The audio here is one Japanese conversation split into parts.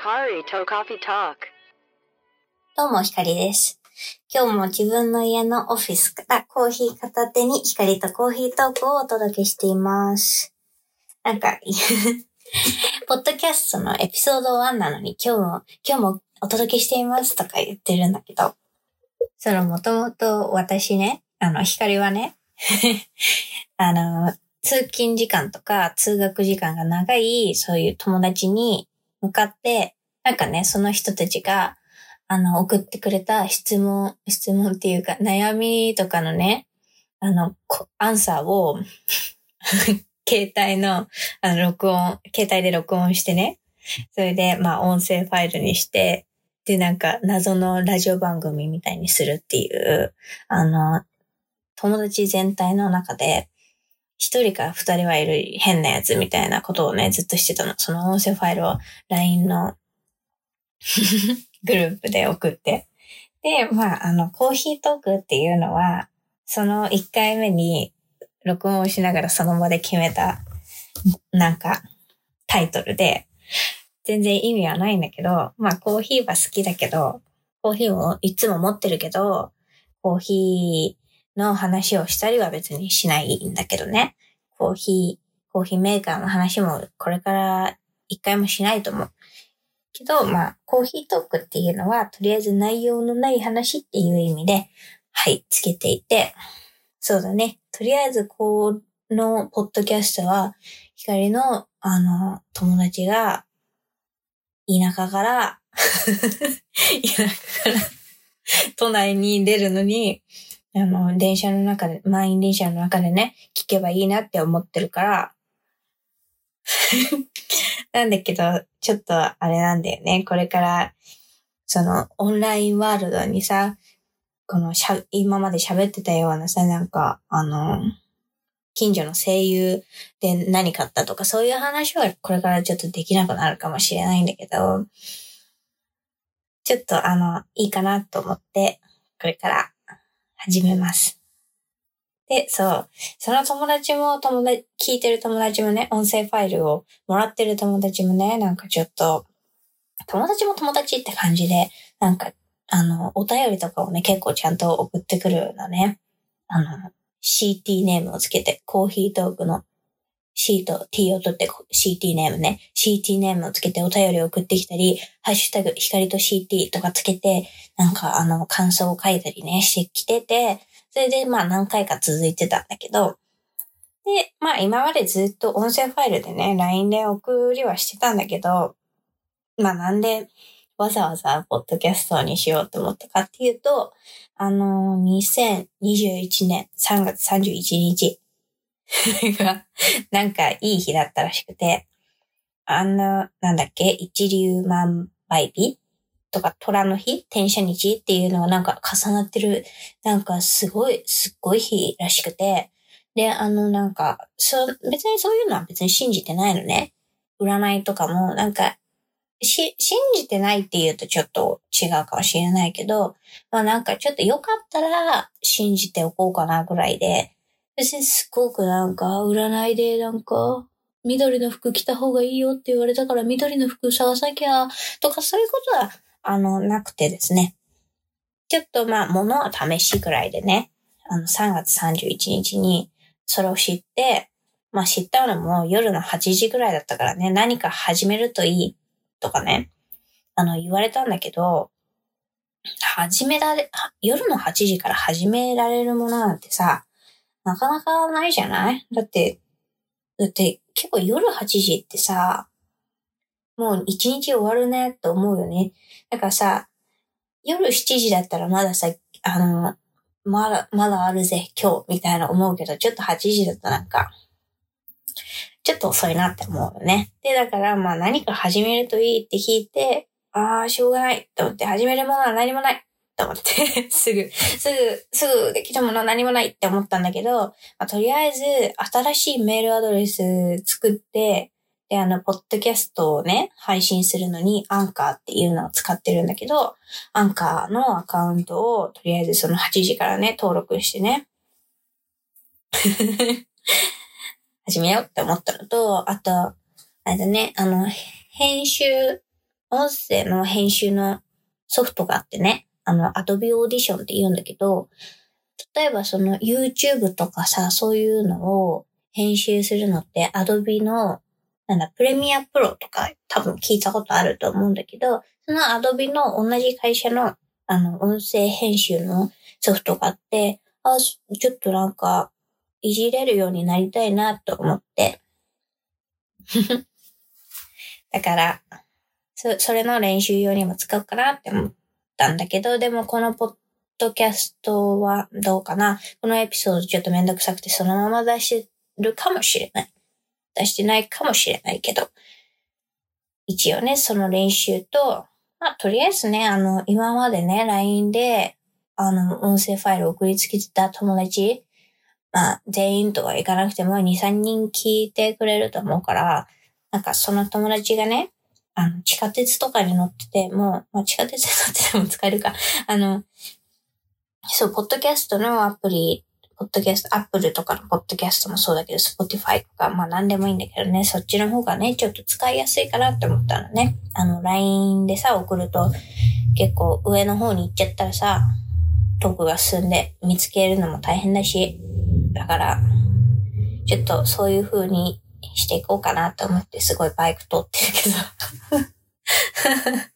Hikari to Coffee Talk. どうも、ひかりです。今日も自分の家のオフィスからコーヒー片手に光とコーヒートークをお届けしています。なんか、ポッドキャストのエピソード1なのに今日も、今日もお届けしていますとか言ってるんだけど、そのもともと私ね、あの、光はね、あの、通勤時間とか通学時間が長い、そういう友達に向かって、なんかね、その人たちが、あの、送ってくれた質問、質問っていうか、悩みとかのね、あの、アンサーを、携帯の、あの、録音、携帯で録音してね、それで、まあ、音声ファイルにして、で、なんか、謎のラジオ番組みたいにするっていう、あの、友達全体の中で、一人か二人はいる変なやつみたいなことをね、ずっとしてたの。その音声ファイルを LINE の グループで送って。で、まあ、あの、コーヒートークっていうのは、その1回目に録音をしながらその場で決めた、なんか、タイトルで、全然意味はないんだけど、まあ、コーヒーは好きだけど、コーヒーもいつも持ってるけど、コーヒーの話をしたりは別にしないんだけどね。コーヒー、コーヒーメーカーの話もこれから一回もしないと思う。けど、まあ、コーヒートークっていうのは、とりあえず内容のない話っていう意味で、はい、つけていて、そうだね。とりあえず、このポッドキャストは、光の、あの、友達が、田舎から、田舎から、都内に出るのに、あの、電車の中で、満員電車の中でね、聞けばいいなって思ってるから、なんだけど、ちょっとあれなんだよね。これから、その、オンラインワールドにさ、このしゃ、今まで喋ってたようなさ、なんか、あの、近所の声優で何買ったとか、そういう話はこれからちょっとできなくなるかもしれないんだけど、ちょっとあの、いいかなと思って、これから始めます。で、そう。その友達も友達、聞いてる友達もね、音声ファイルをもらってる友達もね、なんかちょっと、友達も友達って感じで、なんか、あの、お便りとかをね、結構ちゃんと送ってくるようなね。あの、CT ネームをつけて、コーヒートークの C と T を取って CT ネームね。CT ネームをつけてお便りを送ってきたり、ハッシュタグ光と CT とかつけて、なんかあの、感想を書いたりね、してきてて、それでまあ何回か続いてたんだけど、で、まあ今までずっと音声ファイルでね、LINE で送りはしてたんだけど、まあなんでわざわざポッドキャストにしようと思ったかっていうと、あの、2021年3月31日 が、なんかいい日だったらしくて、あの、なんだっけ、一粒万倍日？とか虎の日？転写日っていうのがなんか重なってる、なんかすごい、すっごい日らしくて、で、あのなんか、そう、別にそういうのは別に信じてないのね。占いとかも、なんか、し、信じてないって言うとちょっと違うかもしれないけど、まあなんかちょっとよかったら信じておこうかなぐらいで、別にすごくなんか占いでなんか、緑の服着た方がいいよって言われたから緑の服探さなきゃとかそういうことはあの、なくてですね。ちょっとまあ、物は試しくらいでね、あの、3月31日にそれを知って、まあ知ったのも夜の8時くらいだったからね、何か始めるといいとかね、あの、言われたんだけど、始められ、夜の8時から始められるものなんてさ、なかなかないじゃない？だって、だって結構夜8時ってさ、もう一日終わるねって思うよね。だからさ、夜7時だったらまださ、あの、まだ、まだあるぜ、今日、みたいな思うけど、ちょっと8時だとなんか、ちょっと遅いなって思うよね。で、だからまあ何か始めるといいって聞いて、ああ、しょうがないと思って、始めるものは何もないと思って、すぐ、すぐ、すぐできたもの何もないって思ったんだけど、まあ、とりあえず、新しいメールアドレス作って、で、あの、ポッドキャストをね、配信するのに、アンカーっていうのを使ってるんだけど、アンカーのアカウントを、とりあえずその8時からね、登録してね、始めようって思ったのと、あと、あれだね、あの、編集音声の編集のソフトがあってね、あの、Adobe Audition って言うんだけど、例えばその YouTube とかさ、そういうのを編集するのって Adobe の、なんだ、プレミアプロとか多分聞いたことあると思うんだけど、その Adobe の同じ会社のあの、音声編集のソフトがあって、あ、ちょっとなんか、いじれるようになりたいなと思って。だから、そ、それの練習用にも使うかなって思ってたんだけど、でもこのポッドキャストはどうかな？このエピソードちょっとめんどくさくてそのまま出してるかもしれない。出してないかもしれないけど、一応ね、その練習と、まあ、とりあえずね、あの、今までね、LINE で、あの、音声ファイル送りつけてた友達、まあ、全員とはいかなくても2、3人聞いてくれると思うから、なんかその友達がね、あの、地下鉄とかに乗ってて、も、まあ、地下鉄に乗ってても使えるか。あの、そう、ポッドキャストのアプリ、ポッドキャスト、 Apple とかのポッドキャストもそうだけど、 Spotify とか、まあ何でもいいんだけどね、そっちの方がね、ちょっと使いやすいかなって思ったのね。あの、LINE でさ、送ると、結構上の方に行っちゃったらさ、トークが進んで見つけるのも大変だし、だから、ちょっとそういう風にしていこうかなと思ってすごいバイク通ってるけど。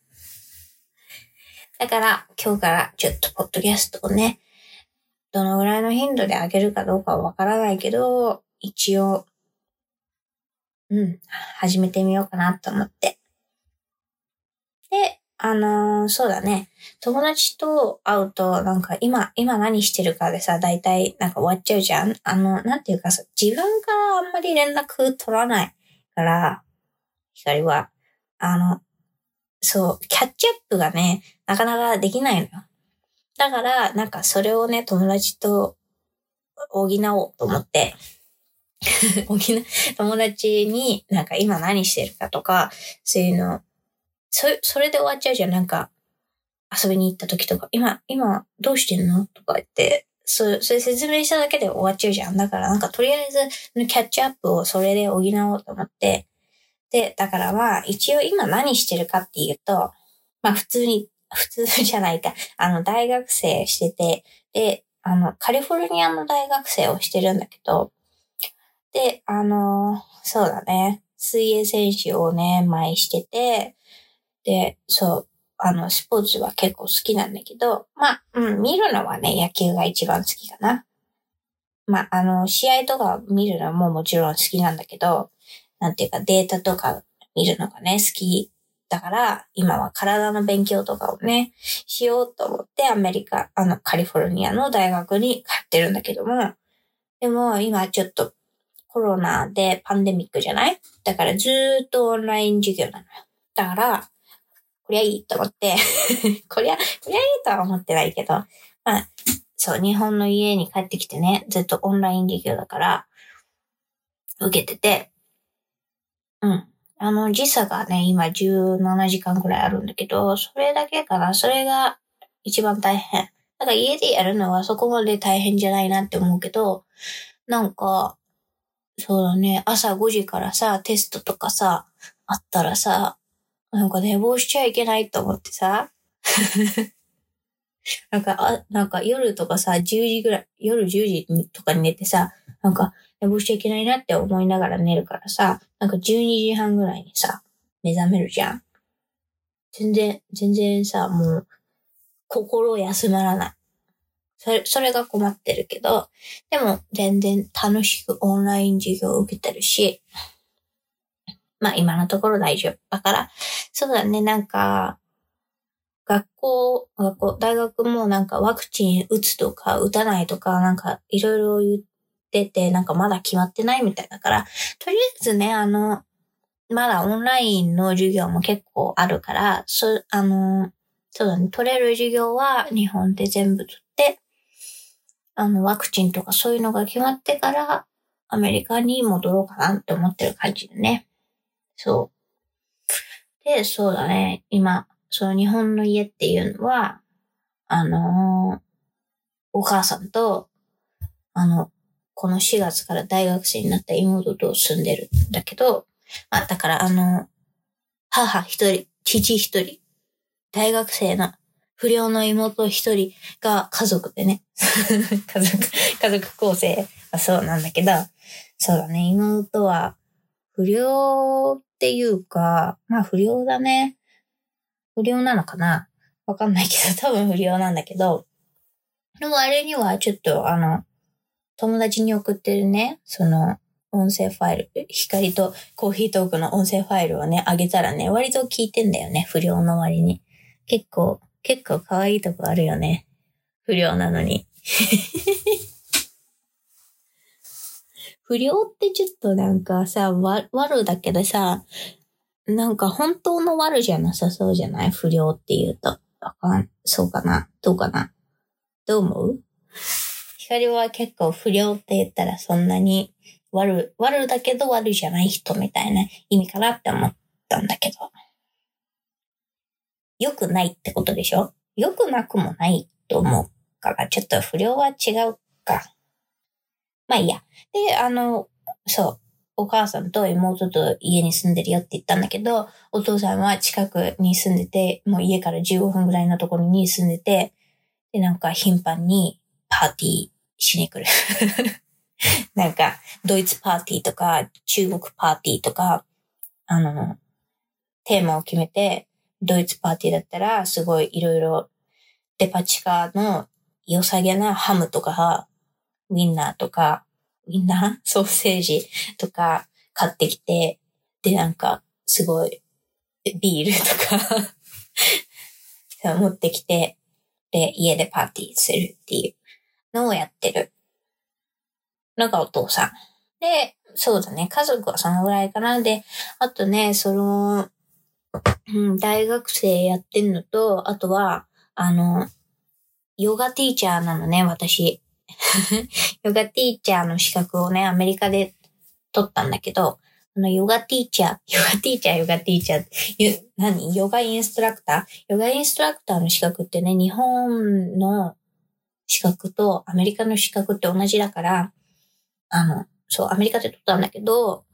だから、今日からちょっとポッドキャストをね、どのぐらいの頻度で上げるかどうかはわからないけど、一応、うん、始めてみようかなと思って。で、あのー、そうだね。友達と会うと、なんか今、今何してるかでさ、大体なんか終わっちゃうじゃんあの、なんていうかさ、自分からあんまり連絡取らないから、光は、あの、そう、キャッチアップがね、なかなかできないのよ。だから、なんかそれをね、友達と補おうと思って、友達になんか今何してるかとか、そういうのそ、それで終わっちゃうじゃん。なんか、遊びに行った時とか、今、今、どうしてんの？とか言って、そうそれ説明しただけで終わっちゃうじゃん。だからなんかとりあえず、キャッチアップをそれで補おうと思って、で、だからまあ、一応今何してるかっていうと、まあ普通に、普通じゃないか。あの、大学生してて、で、あの、カリフォルニアの大学生をしてるんだけど、で、あの、そうだね。水泳選手をね、前してて、で、そう、あの、スポーツは結構好きなんだけど、まあ、うん、見るのはね、野球が一番好きかな。まあ、あの、試合とか見るのももちろん好きなんだけど、なんていうかデータとか見るのがね、好きだから、今は体の勉強とかをね、しようと思ってアメリカ、あの、カリフォルニアの大学に通ってるんだけども、でも今ちょっとコロナでパンデミックじゃない？だからずーっとオンライン授業なのよ。だから、りゃいいと思って こりゃ、こりゃいいとは思ってないけど、まあ、そう、日本の家に帰ってきてね、ずっとオンライン授業だから、受けてて、うん。あの、時差がね、今17時間くらいあるんだけど、それだけかな。それが一番大変。だから家でやるのはそこまで大変じゃないなって思うけど、なんか、そうだね、朝5時からさ、テストとかさ、あったらさ、なんか寝坊しちゃいけないと思ってさ。なんか、あ、なんか夜とかさ、10時ぐらい、夜10時とかに寝てさ、なんか寝坊しちゃいけないなって思いながら寝るからさ、なんか12時半ぐらいにさ、目覚めるじゃん。全然、全然さ、もう、心休まらない。それ、それが困ってるけど、でも全然楽しくオンライン授業を受けてるし、まあ今のところ大丈夫。だから、そうだね、なんか、学校、学校、大学もなんかワクチン打つとか打たないとかなんかいろいろ言ってて、なんかまだ決まってないみたいだから、とりあえずね、あの、まだオンラインの授業も結構あるから、そ、あの、そうだね、取れる授業は日本で全部取って、あの、ワクチンとかそういうのが決まってから、アメリカに戻ろうかなって思ってる感じだね。そう。で、そうだね。今、その日本の家っていうのは、あのー、お母さんと、あの、この4月から大学生になった妹と住んでるんだけど、まあ、だからあの、母一人父一人、大学生の不良の妹一人が家族でね。家族、家族構成はそうなんだけど、そうだね、妹は不良っていうか、まあ不良だね。不良なのかな？わかんないけど、多分不良なんだけど、でもあれにはちょっとあの、友達に送ってるね、その、音声ファイル、光とコーヒートークの音声ファイルをね、あげたらね、割と聞いてんだよね、不良の割に。結構、結構可愛いとこあるよね。不良なのに。不良ってちょっとなんかさ、わ、悪だけどさ、なんか本当の悪じゃなさそうじゃない？不良って言うと。わかん、そうかな？どうかな？どう思う？光は結構不良って言ったらそんなに悪、悪だけど悪じゃない人みたいな意味かなって思ったんだけど。良くないってことでしょ？良くなくもないと思うから、ちょっと不良は違うか。まあいいや。で、あの、そう。お母さんと妹と家に住んでるよって言ったんだけど、お父さんは近くに住んでて、もう家から15分ぐらいのところに住んでて、で、なんか頻繁にパーティーしに来る。なんか、ドイツパーティーとか、中国パーティーとか、あの、テーマを決めて、ドイツパーティーだったら、すごいいろいろ、デパ地下の良さげなハムとか、ウィンナーとか、ウィンナー？ソーセージ？とか買ってきて、で、なんか、すごい、ビールとか 持ってきて、で、家でパーティーするっていうのをやってるのがお父さん。で、そうだね、家族はそのぐらいかな。で、あとね、その、うん、大学生やってんのと、あとは、あの、ヨガティーチャーなのね、私。ヨガティーチャーの資格をね、アメリカで取ったんだけど、あの、ヨガティーチャー、ヨガティーチャー、ヨガティーチャー、何？ヨガインストラクター？ヨガインストラクターの資格ってね、日本の資格とアメリカの資格って同じだから、あの、そう、アメリカで取ったんだけど、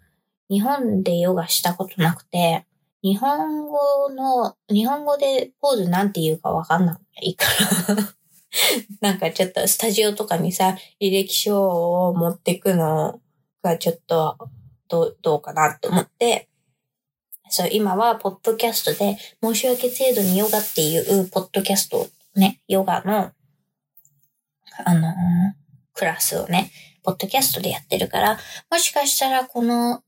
日本でヨガしたことなくて、日本語の、日本語でポーズなんて言うかわかんないから。なんかちょっとスタジオとかにさ、履歴書を持ってくのがちょっとどう、どうかなって思って、そう、今はポッドキャストで、申し訳程度にヨガっていうポッドキャストね、ヨガの、あのー、クラスをね、ポッドキャストでやってるから、もしかしたらこの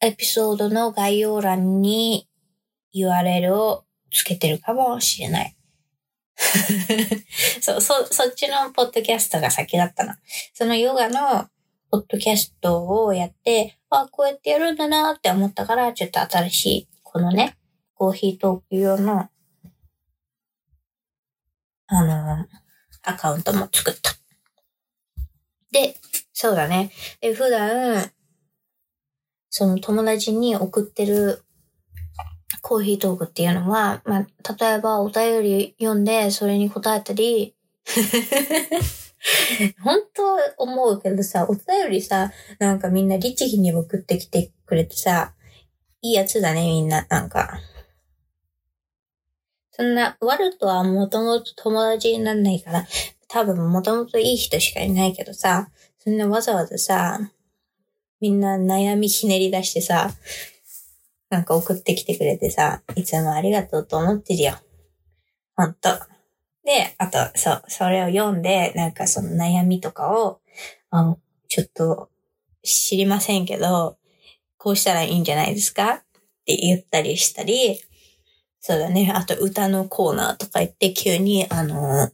エピソードの概要欄に URL をつけてるかもしれない。そう、そ、そっちのポッドキャストが先だったな。そのヨガのポッドキャストをやって、あ、こうやってやるんだなって思ったから、ちょっと新しい、このね、コーヒートーク用の、あの、アカウントも作った。で、そうだね。で、普段、その友達に送ってるコーヒートークっていうのは、まあ、例えばお便り読んでそれに答えたり、本当思うけどさ、お便りさ、なんかみんな律儀に送ってきてくれてさ、いいやつだね、みんな、なんか。そんな、悪とはもともと友達になんないから、多分もともといい人しかいないけどさ、そんなわざわざさ、みんな悩みひねり出してさ、なんか送ってきてくれてさ、いつもありがとうと思ってるよ。ほんと。で、あと、そう、それを読んで、なんかその悩みとかを、あのちょっと知りませんけど、こうしたらいいんじゃないですか？って言ったりしたり、そうだね。あと歌のコーナーとか言って急に、あの、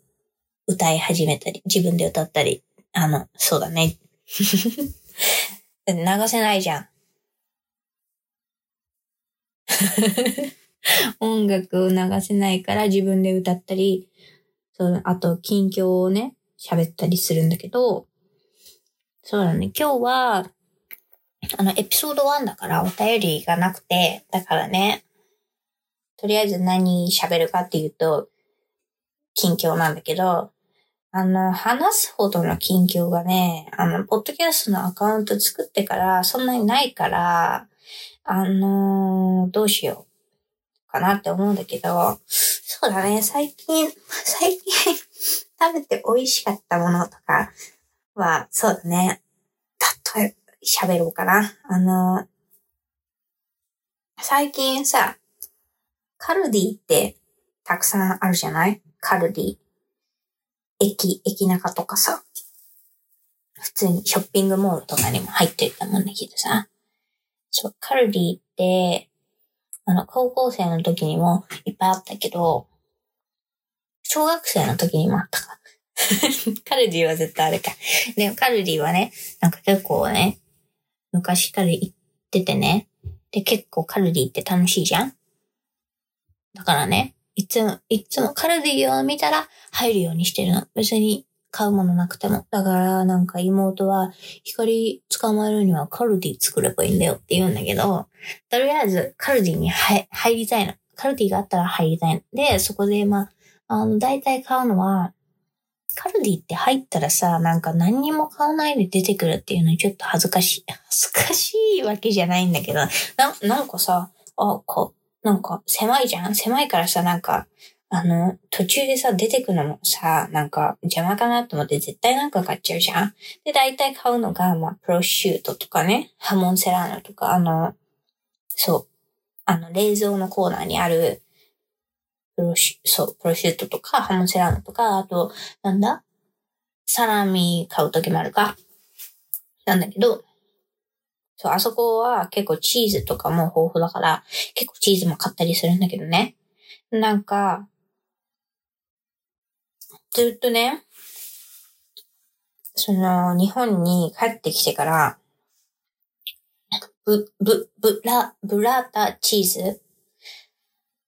歌い始めたり、自分で歌ったり、あの、そうだね。流せないじゃん。音楽を流せないから自分で歌ったり、そうあと近況をね、喋ったりするんだけど、そうだね、今日は、あの、エピソード1だからお便りがなくて、だからね、とりあえず何喋るかっていうと、近況なんだけど、あの、話すほどの近況がね、あの、ポッドキャストのアカウント作ってから、そんなにないから、あのー、どうしようかなって思うんだけど、そうだね、最近、最近食べて美味しかったものとかは、そうだね、例え喋ろうかな。あの、最近さ、カルディってたくさんあるじゃない？カルディ。駅、駅中とかさ。普通にショッピングモールとかにも入ってると思うんだけどさ。そう、カルディって、あの、高校生の時にもいっぱいあったけど、小学生の時にもあったか。カルディは絶対あるか。でもカルディはね、なんか結構ね、昔から行っててね。で、結構カルディって楽しいじゃんだからね、いつも、いつもカルディを見たら入るようにしてるの。別に買うものなくても。だからなんか妹は光捕まえるにはカルディ作ればいいんだよって言うんだけど、とりあえずカルディに入りたいの。カルディがあったら入りたいの。で、そこでまあ、あの、大体買うのは、カルディって入ったらさ、なんか何にも買わないで出てくるっていうのはちょっと恥ずかしい。恥ずかしいわけじゃないんだけど、な、なんかさ、あ、こうなんか狭いじゃん？狭いからさ、なんか、あの、途中でさ、出てくのもさ、なんか邪魔かなと思って絶対なんか買っちゃうじゃん？で、大体買うのが、まあ、プロシュートとかね、ハモンセラーノとか、あの、そう、あの、冷蔵のコーナーにある、プロシュ、そう、プロシュートとか、ハモンセラーノとか、あと、なんだ？サラミ買うときもあるか？なんだけど、そう、あそこは結構チーズとかも豊富だから、結構チーズも買ったりするんだけどね。なんか、ずっとね、その、日本に帰ってきてから、ブ、ブ、ブラ、ブラータチーズっ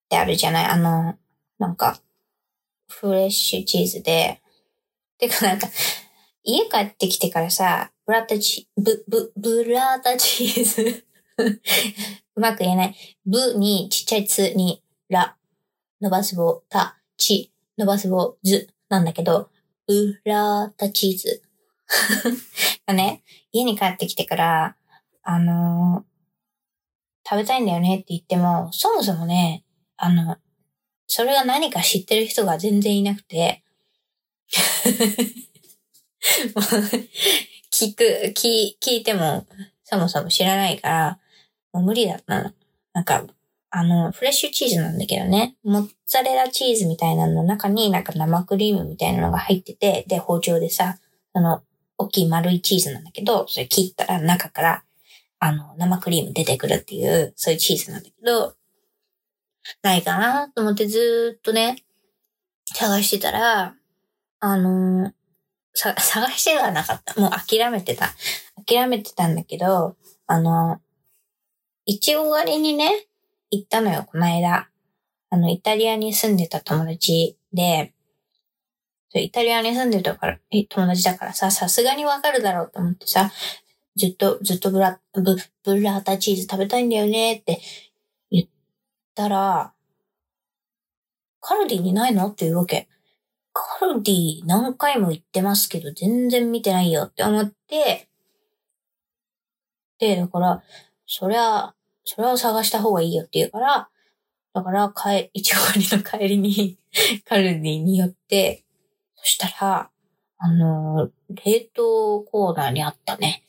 てあるじゃない？あの、なんか、フレッシュチーズで、てかなんか、家帰ってきてからさ、ブラータチ、ブ、ブ、ブラータチーズ うまく言えない。ブにちっちゃいつにラ、伸ばす棒、た、ち、伸ばす棒、ずなんだけど、ブラータチーズ。ね、家に帰ってきてから、あのー、食べたいんだよねって言っても、そもそもね、あの、それが何か知ってる人が全然いなくて、聞く、聞、聞いても、そもそも知らないから、もう無理だったの。なんか、あの、フレッシュチーズなんだけどね、モッツァレラチーズみたいなの中になんか生クリームみたいなのが入ってて、で、包丁でさ、その、大きい丸いチーズなんだけど、それ切ったら中から、あの、生クリーム出てくるっていう、そういうチーズなんだけど、ないかなと思ってずっとね、探してたら、あのさ、探してはなかった。もう諦めてた。諦めてたんだけど、あの、いちご狩りにね、行ったのよ、この間。あの、イタリアに住んでた友達で、イタリアに住んでたから、友達だからさ、さすがにわかるだろうと思ってさ、ずっと、ずっとブラ、ブ、ブラータチーズ食べたいんだよねって言ったら、カルディにないの？って言うわけ。カルディ何回も行ってますけど、全然見てないよって思って、で、だから、そりゃ、それを探した方がいいよって言うから、だから、帰、一応りの帰りに カルディによって、そしたら、あの冷凍コーナーにあったね。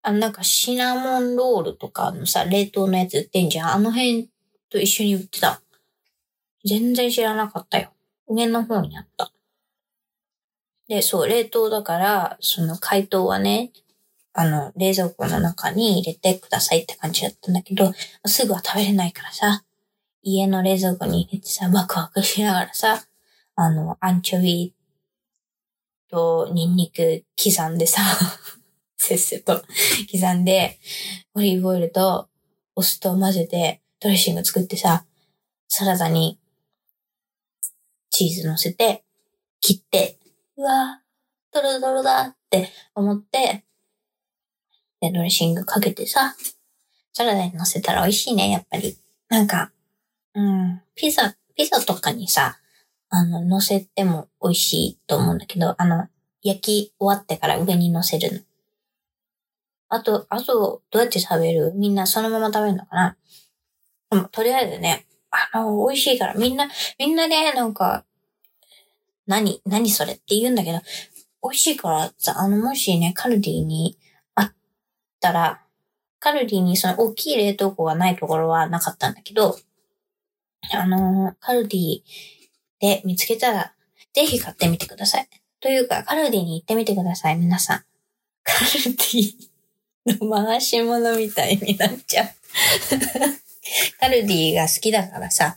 あの、なんかシナモンロールとかのさ、冷凍のやつ売ってんじゃん。あの辺と一緒に売ってた。全然知らなかったよ。上の方にあった。で、そう、冷凍だから、その解凍はね、あの、冷蔵庫の中に入れてくださいって感じだったんだけど、すぐは食べれないからさ、家の冷蔵庫に入れてさ、ワクワクしながらさ、あの、アンチョビとニンニク刻んでさ、せっせと刻んで、オリーブオイルとお酢と混ぜてドレッシング作ってさ、サラダにチーズ乗せて、切って、うわぁ、ドロドロだって思って、で、ドレッシングかけてさ、サラダに乗せたら美味しいね、やっぱり。なんか、うん、ピザ、ピザとかにさ、あの、乗せても美味しいと思うんだけど、あの、焼き終わってから上に乗せるの。あと、あと、どうやって食べる？みんなそのまま食べるのかな？でもとりあえずね、あの、美味しいからみんな、みんなね、なんか、何、何それって言うんだけど、美味しいからさ、あの、もしね、カルディにたら、カルディにその大きい冷凍庫がないところはなかったんだけど、あの、カルディで見つけたら、ぜひ買ってみてください。というか、カルディに行ってみてください、皆さん。カルディの回し物みたいになっちゃう。カルディが好きだからさ、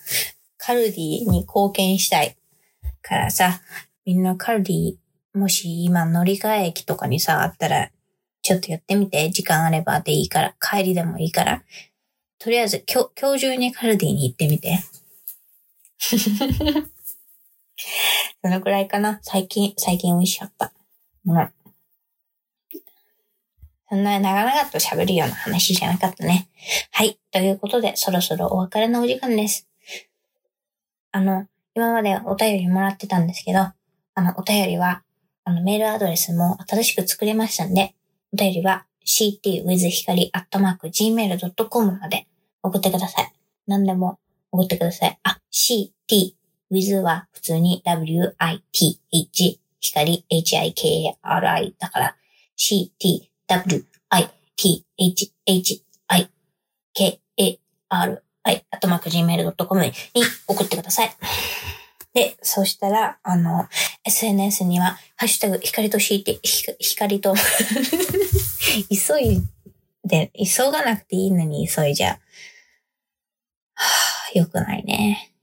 カルディに貢献したいからさ、みんなカルディ、もし今乗り換え駅とかにさ、あったら、ちょっとやってみて、時間あればでいいから、帰りでもいいから、とりあえず今日、今日中にカルディに行ってみて。そのくらいかな。最近、最近美味しかった。うん。そんな長々と喋るような話じゃなかったね。はい。ということで、そろそろお別れのお時間です。あの、今までお便りもらってたんですけど、あの、お便りは、あの、メールアドレスも新しく作れましたんで、お便りは ctwithhikari.gmail.com まで送ってください。何でも送ってください。あ、ct with は普通に with 光 hikari だから ct w, i, t, h, h, i, k, a, r, i, あとマーク gmail.com に送ってください。で、そしたら、あの、SNS には、ハッシュタグ、光と敷いて、光と 急いで、急がなくていいのに急いじゃ、はあ、よくないね。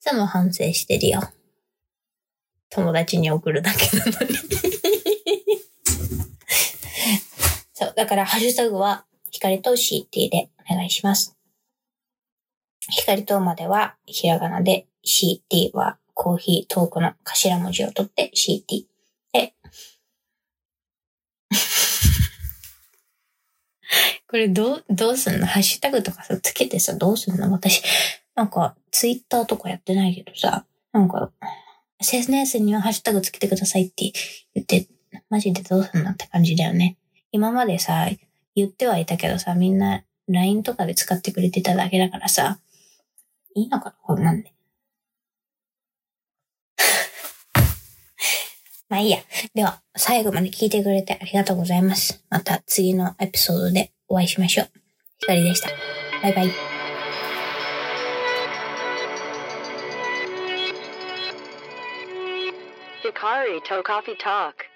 いつも反省してるよ。友達に送るだけなのに そう、だからハッシュタグは、光と CT でお願いします。光とまでは、ひらがなで、CT はコーヒートークの頭文字を取って CT で、これどう、どうすんの？ハッシュタグとかさ、つけてさ、どうすんの？私、なんか、ツイッターとかやってないけどさ、なんか、SNS にはハッシュタグつけてくださいって言って、マジでどうすんのって感じだよね。今までさ、言ってはいたけどさ、みんな LINE とかで使ってくれてただけだからさ、いいのかな？こんなんで。まあいいや。では、最後まで聞いてくれてありがとうございます。また次のエピソードでお会いしましょう。ひかりでした。バイバイ。Hikari to Coffee Talk